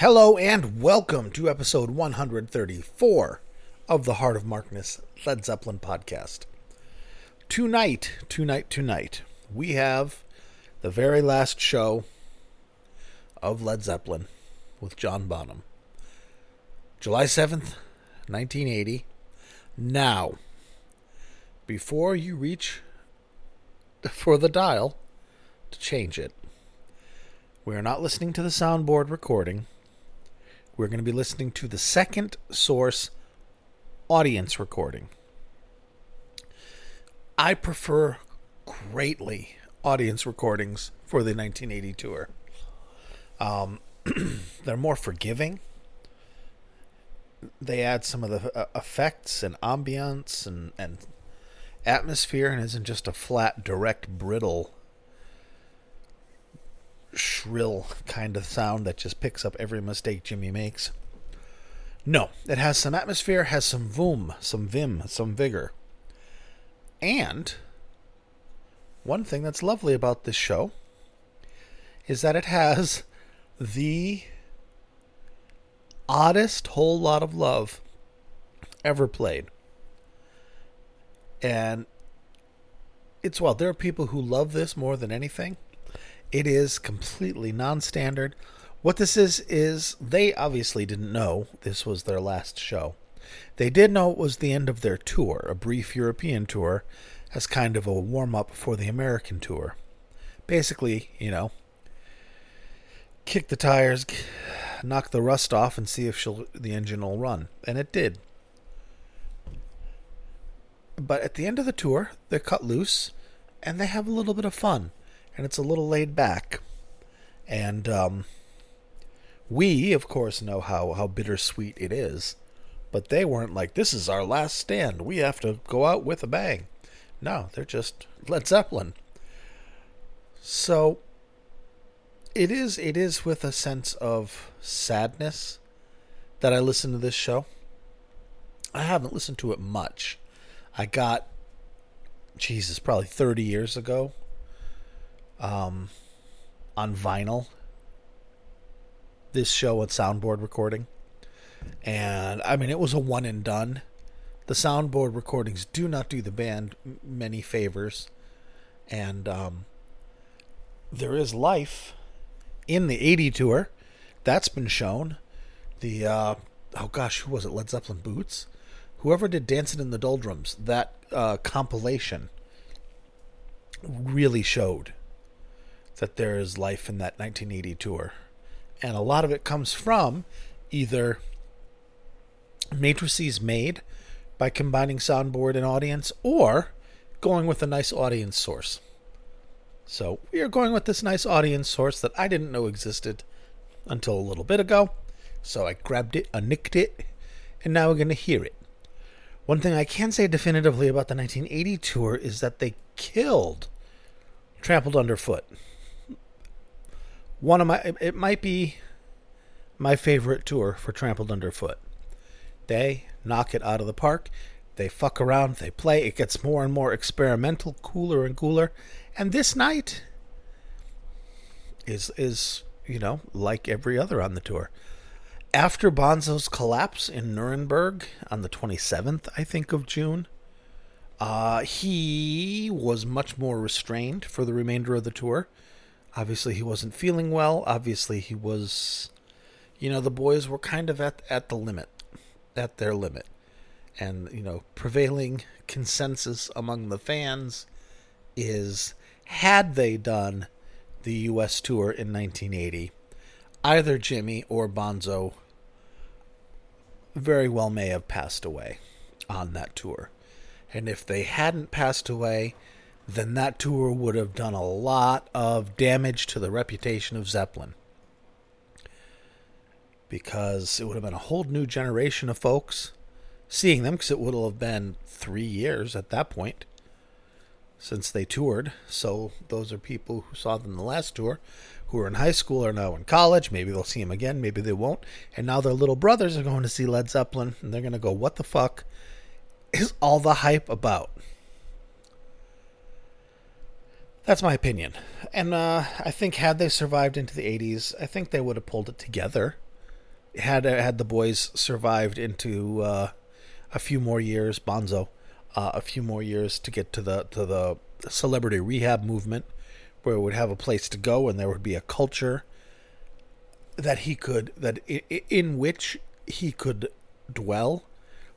Hello and welcome to episode 134 of the Heart of Markness Led Zeppelin podcast. Tonight, tonight, tonight, we have the very last show of Led Zeppelin with John Bonham. July 7th, 1980. Now, before you reach for the dial to change it, we are not listening to the soundboard recording. We're going to be listening to the second source audience recording. I prefer greatly audience recordings for the 1980 tour. Um, they're more forgiving. They add some of the uh, effects and ambience and, and atmosphere and isn't just a flat, direct, brittle, shrill kind of sound that just picks up every mistake Jimmy makes. No, it has some atmosphere, has some voom, some vim, some vigor. And one thing that's lovely about this show is that it has the oddest Whole Lotta Love ever played. And it's well, there are people who love this more than anything. It is completely non standard. What this is, is they obviously didn't know this was their last show. They did know it was the end of their tour, a brief European tour, as kind of a warm up for the American tour. Basically, you know, kick the tires, knock the rust off, and see if she'll, the engine will run. And it did. But at the end of the tour, they're cut loose and they have a little bit of fun. And it's a little laid back. And um, we, of course, know how, how bittersweet it is. But they weren't like, this is our last stand. We have to go out with a bang. No, they're just Led Zeppelin. So it is it is with a sense of sadness that I listen to this show. I haven't listened to it much. I got Jesus, probably 30 years ago um on vinyl this show with soundboard recording. And I mean it was a one and done the soundboard recordings do not do the band many favors, and um, there is life in the 80 tour. That's been shown. The uh, oh gosh, who was it? Led Zeppelin Boots. Whoever did Dancing in the Doldrums, that uh, compilation really showed that there is life in that 1980 tour, and a lot of it comes from either matrices made by combining soundboard and audience or going with a nice audience source. So we are going with this nice audience source that I didn't know existed until a little bit ago. So I grabbed it, I nicked it, and now we're going to hear it. One thing I can say definitively about the 1980 tour is that they killed Trampled Underfoot. One of my, it might be my favorite tour for Trampled Underfoot. They knock it out of the park. They fuck around, they play. It gets more and more experimental, cooler and cooler. And this night is is, you know, like every other on the tour. After Bonzo's collapse in Nuremberg on the 27th, I think of June, uh, he was much more restrained for the remainder of the tour. Obviously, he wasn't feeling well. Obviously, he was, you know, the boys were kind of at at the limit at their limit. And, you know, prevailing consensus among the fans is had they done the US tour in 1980, either Jimmy or Bonzo very well may have passed away on that tour. And if they hadn't passed away, then that tour would have done a lot of damage to the reputation of Zeppelin because it would have been a whole new generation of folks seeing them because it would have been three years at that point since they toured. So those are people who saw them the last tour who are in high school or now in college. Maybe they'll see them again, maybe they won't. And now their little brothers are going to see Led Zeppelin and they're going to go, What the fuck is all the hype about? That's my opinion. And uh, I think had they survived into the 80s, I think they would have pulled it together had had the boys survived into uh, a few more years, Bonzo, uh, a few more years to get to the to the celebrity rehab movement, where it would have a place to go and there would be a culture that he could that in which he could dwell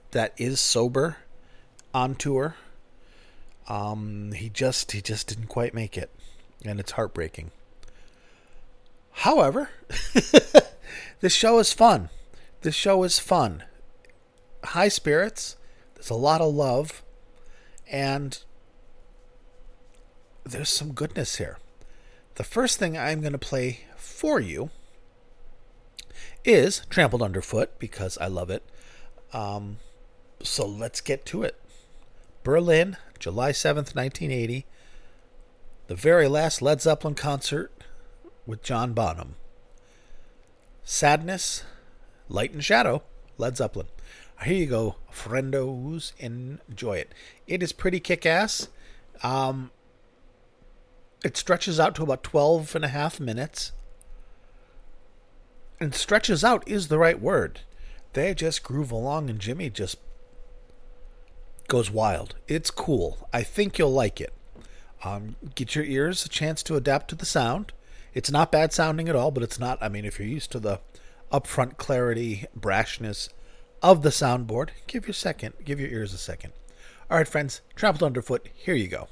that is sober on tour um he just he just didn't quite make it. And it's heartbreaking. However this show is fun. This show is fun. High spirits there's a lot of love and there's some goodness here. The first thing i'm going to play for you is Trampled Underfoot because I love it. Um, so let's get to it. Berlin, July 7th, 1980. The very last Led Zeppelin concert with John Bonham. Sadness, Light and Shadow, Led Zeppelin. Here you go, friendos. Enjoy it. It is pretty kick ass. Um, it stretches out to about 12 and a half minutes and stretches out is the right word. They just groove along, and Jimmy just goes wild. It's cool. I think you'll like it. Um, get your ears a chance to adapt to the sound. It's not bad sounding at all, but it's not. I mean, if you're used to the upfront clarity, brashness of the soundboard, give your second, give your ears a second. All right, friends, trampled underfoot. Here you go.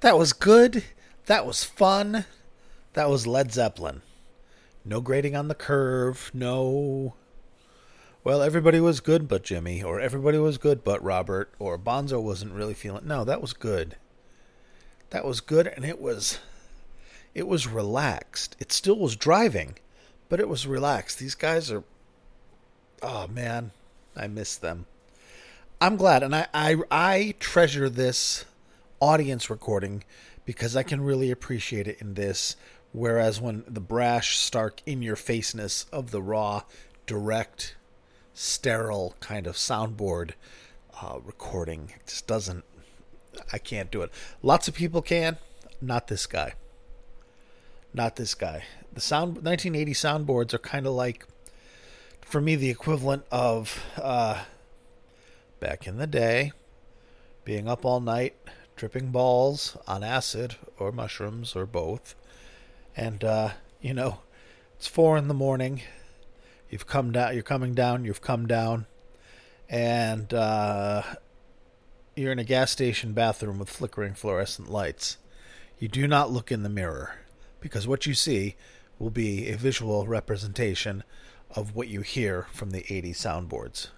That was good. That was fun. That was Led Zeppelin. No grading on the curve. No. Well, everybody was good but Jimmy, or everybody was good but Robert, or Bonzo wasn't really feeling. No, that was good. That was good, and it was. It was relaxed. It still was driving, but it was relaxed. These guys are. Oh man, I miss them. I'm glad, and I I, I treasure this audience recording because I can really appreciate it in this. Whereas when the brash, stark, in your faceness of the raw, direct, sterile kind of soundboard uh, recording just doesn't. I can't do it. Lots of people can, not this guy. Not this guy. The sound 1980 soundboards are kind of like, for me, the equivalent of uh, back in the day, being up all night, tripping balls on acid or mushrooms or both. And, uh, you know, it's four in the morning. You've come down, you're coming down, you've come down, and uh, you're in a gas station bathroom with flickering fluorescent lights. You do not look in the mirror because what you see will be a visual representation of what you hear from the 80 soundboards.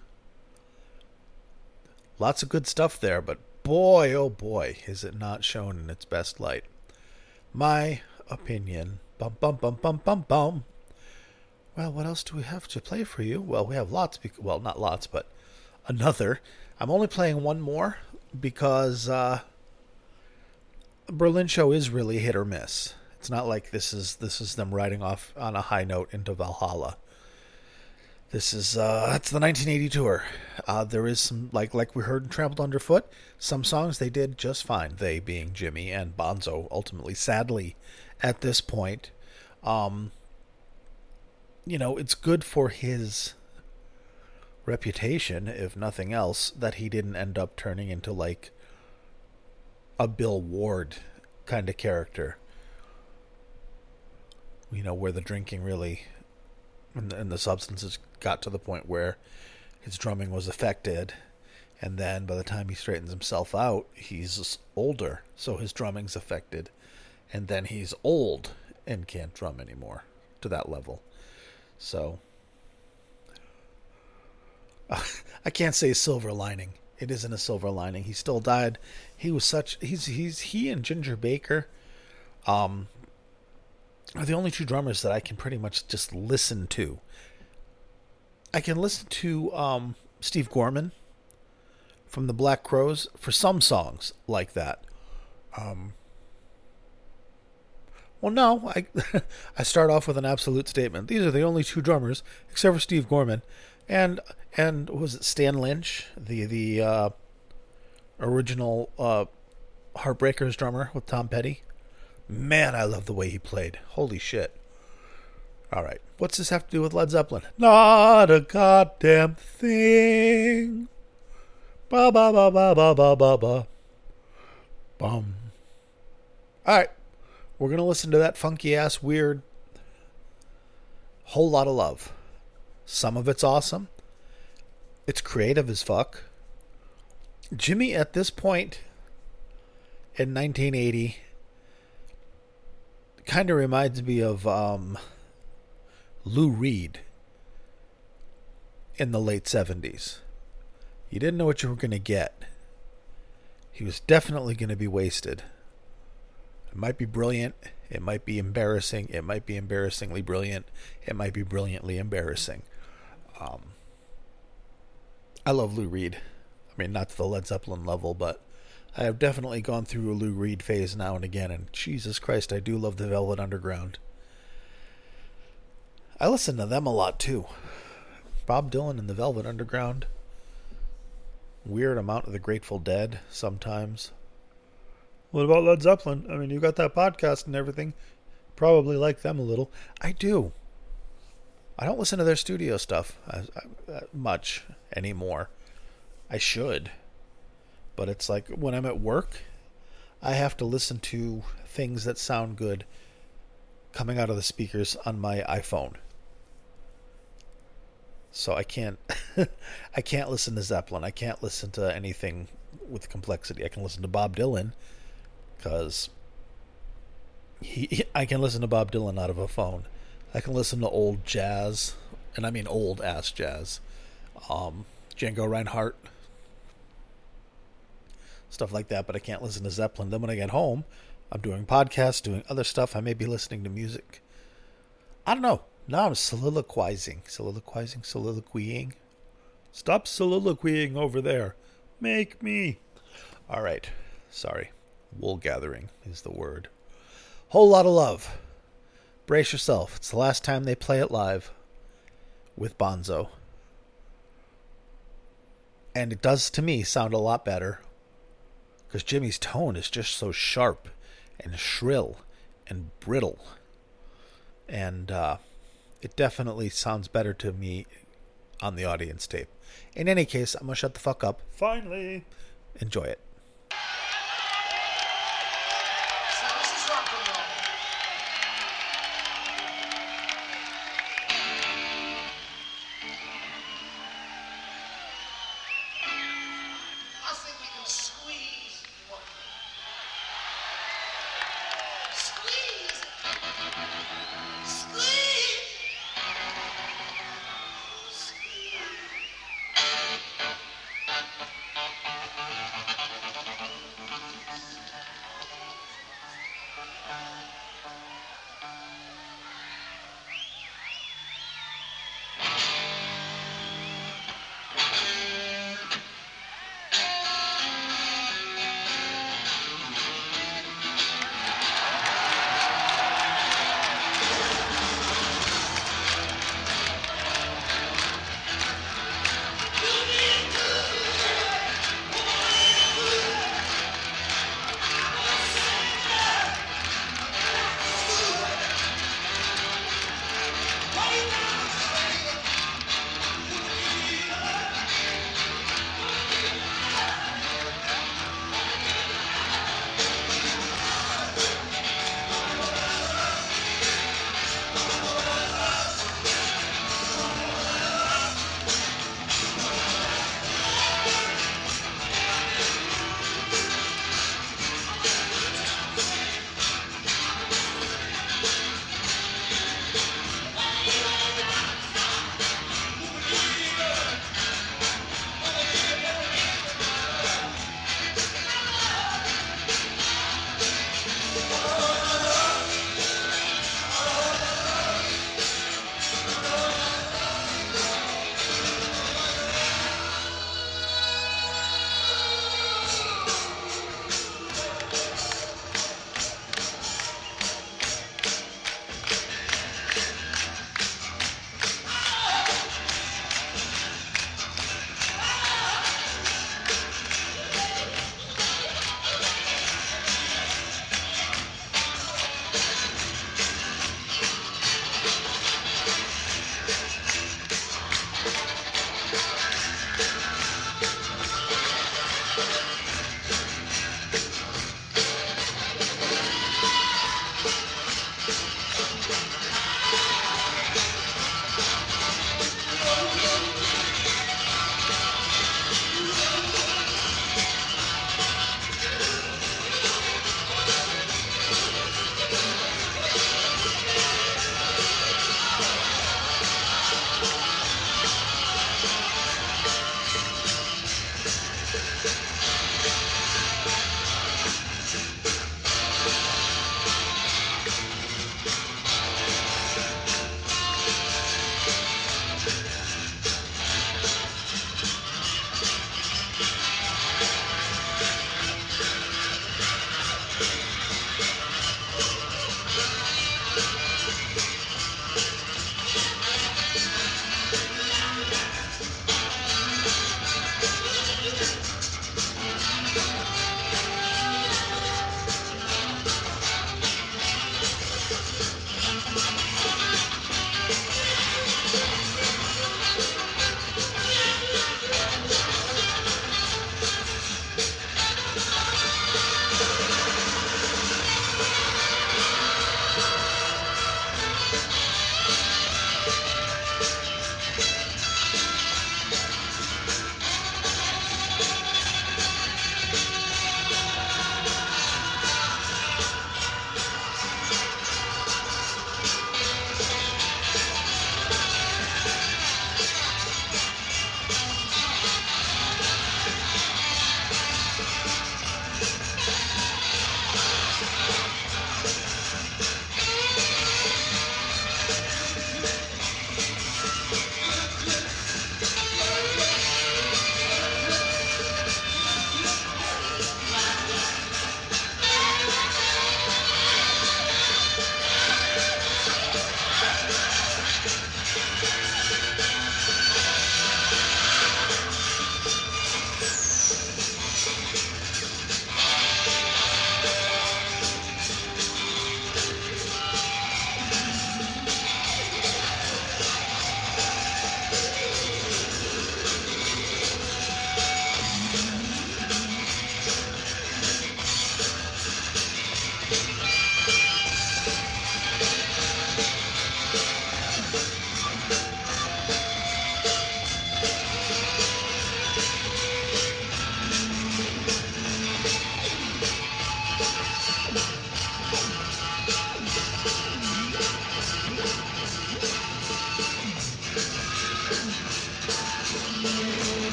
Lots of good stuff there, but boy, oh boy, is it not shown in its best light. My opinion. Bum, bum, bum, bum, bum, bum. Well, what else do we have to play for you? Well, we have lots. Be- well, not lots, but another. I'm only playing one more because uh, Berlin show is really hit or miss. It's not like this is this is them riding off on a high note into Valhalla. This is uh it's the 1980 tour. Uh, there is some like like we heard Trampled Underfoot. Some songs they did just fine. They being Jimmy and Bonzo. Ultimately, sadly, at this point, um, you know, it's good for his reputation, if nothing else, that he didn't end up turning into like a Bill Ward kind of character. You know, where the drinking really and the, and the substances got to the point where his drumming was affected and then by the time he straightens himself out he's older so his drumming's affected and then he's old and can't drum anymore to that level so I can't say silver lining. It isn't a silver lining. He still died. He was such he's he's he and Ginger Baker um are the only two drummers that I can pretty much just listen to. I can listen to um, Steve Gorman from the Black Crowes for some songs like that. Um, well, no, I I start off with an absolute statement. These are the only two drummers, except for Steve Gorman, and and was it Stan Lynch, the the uh, original uh, Heartbreakers drummer with Tom Petty. Man, I love the way he played. Holy shit. All right. What's this have to do with Led Zeppelin? Not a goddamn thing. Ba ba ba ba ba ba ba ba. Bum. All right. We're going to listen to that funky ass, weird, Whole Lotta Love. Some of it's awesome. It's creative as fuck. Jimmy, at this point in 1980, kind of reminds me of um, Lou Reed in the late 70s. You didn't know what you were going to get. He was definitely going to be wasted. It might be brilliant. It might be embarrassing. It might be embarrassingly brilliant. It might be brilliantly embarrassing. Um, I love Lou Reed. I mean, not to the Led Zeppelin level, but I have definitely gone through a Lou Reed phase now and again, and Jesus Christ, I do love the Velvet Underground. I listen to them a lot too. Bob Dylan and the Velvet Underground. Weird amount of the Grateful Dead sometimes. What about Led Zeppelin? I mean, you got that podcast and everything. Probably like them a little. I do. I don't listen to their studio stuff uh, uh, much anymore. I should. But it's like when I'm at work, I have to listen to things that sound good coming out of the speakers on my iPhone. So I can't I can't listen to Zeppelin. I can't listen to anything with complexity. I can listen to Bob Dylan because he, I can listen to Bob Dylan out of a phone. I can listen to old jazz, and I mean old ass jazz. Um, Django Reinhardt, stuff like that, but I can't listen to Zeppelin. Then when I get home, I'm doing podcasts, doing other stuff. I may be listening to music. I don't know. Now I'm soliloquizing, soliloquizing, soliloquying. Stop soliloquying over there. Make me. All right. Sorry. Wool gathering is the word. Whole Lotta Love. Brace yourself. It's the last time they play it live with Bonzo. And it does to me sound a lot better because Jimmy's tone is just so sharp and shrill and brittle. And uh, it definitely sounds better to me on the audience tape. In any case, I'm going to shut the fuck up. Finally. Enjoy it.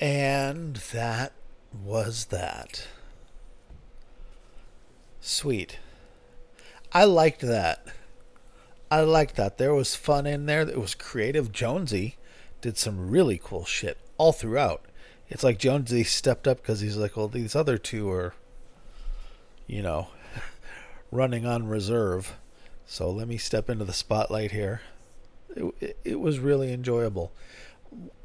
And that was that. Sweet. I liked that. I liked that. There was fun in there. It was creative. Jonesy did some really cool shit all throughout. It's like Jonesy stepped up because he's like, well, these other two are, you know, running on reserve. So let me step into the spotlight here. It, it, it was really enjoyable.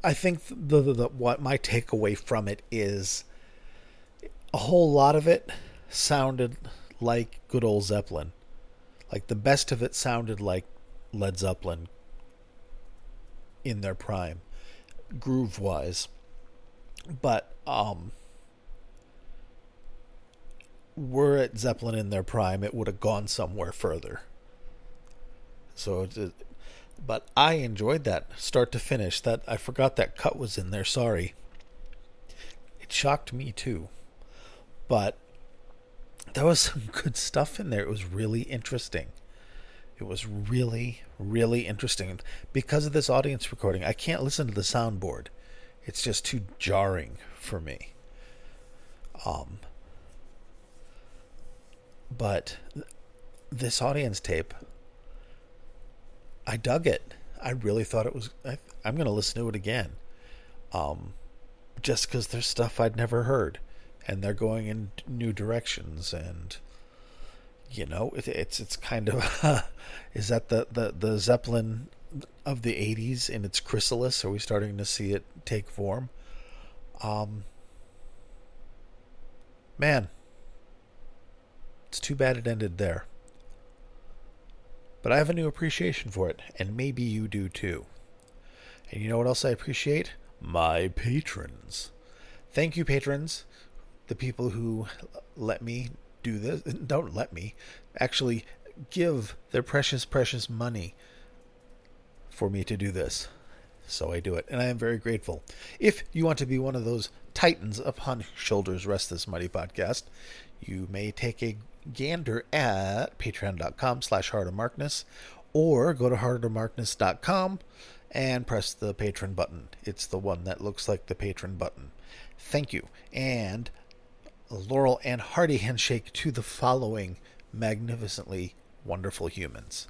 I think the, the, the what my takeaway from it is a whole lot of it sounded like good old Zeppelin. Like the best of it sounded like Led Zeppelin in their prime, groove wise. But um were it Zeppelin in their prime, it would have gone somewhere further. So it, but I enjoyed that start to finish. That I forgot that cut was in there. Sorry. It shocked me too. But there was some good stuff in there. It was really interesting. It was really, really interesting. Because of this audience recording, I can't listen to the soundboard. It's just too jarring for me. Um, but this audience tape I dug it. I really thought it was. I, am going to listen to it again, um, just because there's stuff I'd never heard, and they're going in new directions, and you know, it, it's it's kind of is that the the the Zeppelin of the '80s in its chrysalis? Are we starting to see it take form? Um, man, it's too bad it ended there. But I have a new appreciation for it, and maybe you do too. And you know what else I appreciate? My patrons. Thank you, patrons. The people who let me do this. Don't let me. Actually, give their precious, precious money for me to do this. So I do it, and I am very grateful. If you want to be one of those titans upon shoulders rest this mighty podcast, you may take a gander at patreon.com slash heartofmarkness or go to heartofmarkness.com and press the patron button. It's the one that looks like the patron button. Thank you. And a Laurel and hearty handshake to the following magnificently wonderful humans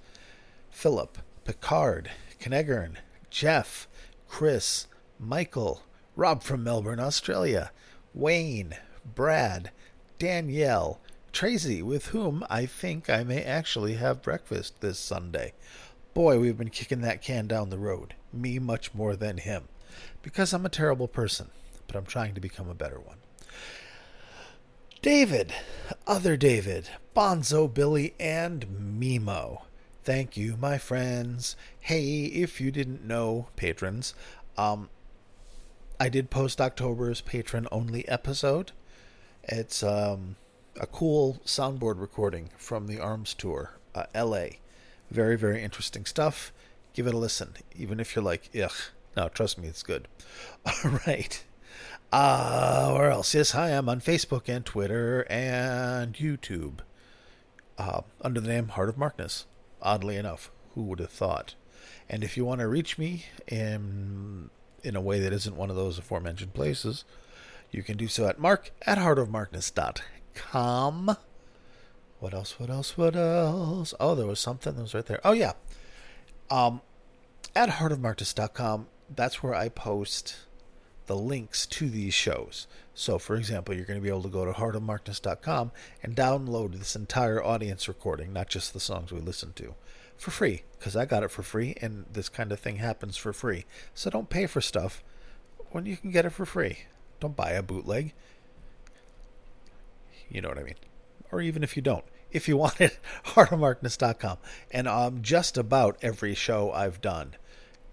Philip, Picard, Kenegern, Jeff, Chris, Michael, Rob from Melbourne, Australia, Wayne, Brad, Danielle, Tracy, with whom I think I may actually have breakfast this Sunday. Boy, we've been kicking that can down the road. Me much more than him. Because I'm a terrible person, but I'm trying to become a better one. David, other David, Bonzo Billy, and Mimo. Thank you, my friends. Hey, if you didn't know, patrons, um, I did post October's patron only episode. It's um a cool soundboard recording from the Arms Tour, uh, L.A. Very, very interesting stuff. Give it a listen, even if you're like, ugh. No, trust me, it's good. All right. Uh, where else? Yes, hi, I'm on Facebook and Twitter and YouTube uh, under the name Heart of Markness. Oddly enough, who would have thought? And if you want to reach me in in a way that isn't one of those aforementioned places, you can do so at mark at heartofmarkness.com com. What else? What else? What else? Oh, there was something that was right there. Oh yeah. Um, at heartofmarkness.com, that's where I post the links to these shows. So, for example, you're going to be able to go to heartofmarkness.com and download this entire audience recording, not just the songs we listen to, for free, because I got it for free, and this kind of thing happens for free. So don't pay for stuff when you can get it for free. Don't buy a bootleg. You know what I mean. Or even if you don't. If you want it, heartofmarkness.com. And um, just about every show I've done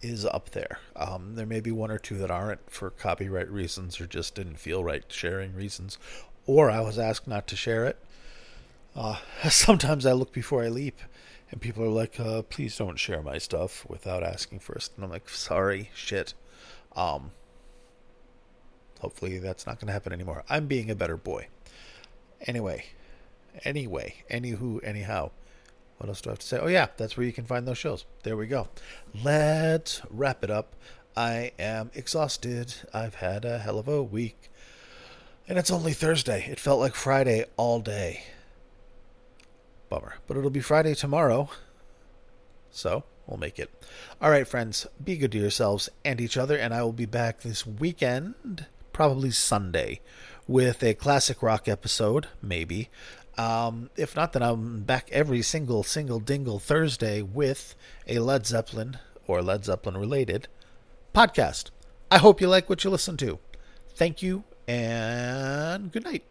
is up there. Um, there may be one or two that aren't for copyright reasons or just didn't feel right sharing reasons, or I was asked not to share it. Uh, sometimes I look before I leap, and people are like, uh, "Please don't share my stuff without asking first. And I'm like, "Sorry, shit." Um, hopefully that's not going to happen anymore. I'm being a better boy. Anyway, anyway, anywho, anyhow. What else do I have to say? Oh, yeah, that's where you can find those shows. There we go. Let's wrap it up. I am exhausted. I've had a hell of a week. And it's only Thursday. It felt like Friday all day. Bummer. But it'll be Friday tomorrow. So, we'll make it. All right, friends, be good to yourselves and each other. And I will be back this weekend, probably Sunday, with a classic rock episode, maybe. Um, if not, then I'm back every single single dingle Thursday with a Led Zeppelin or Led Zeppelin related podcast. I hope you like what you listen to. Thank you and good night.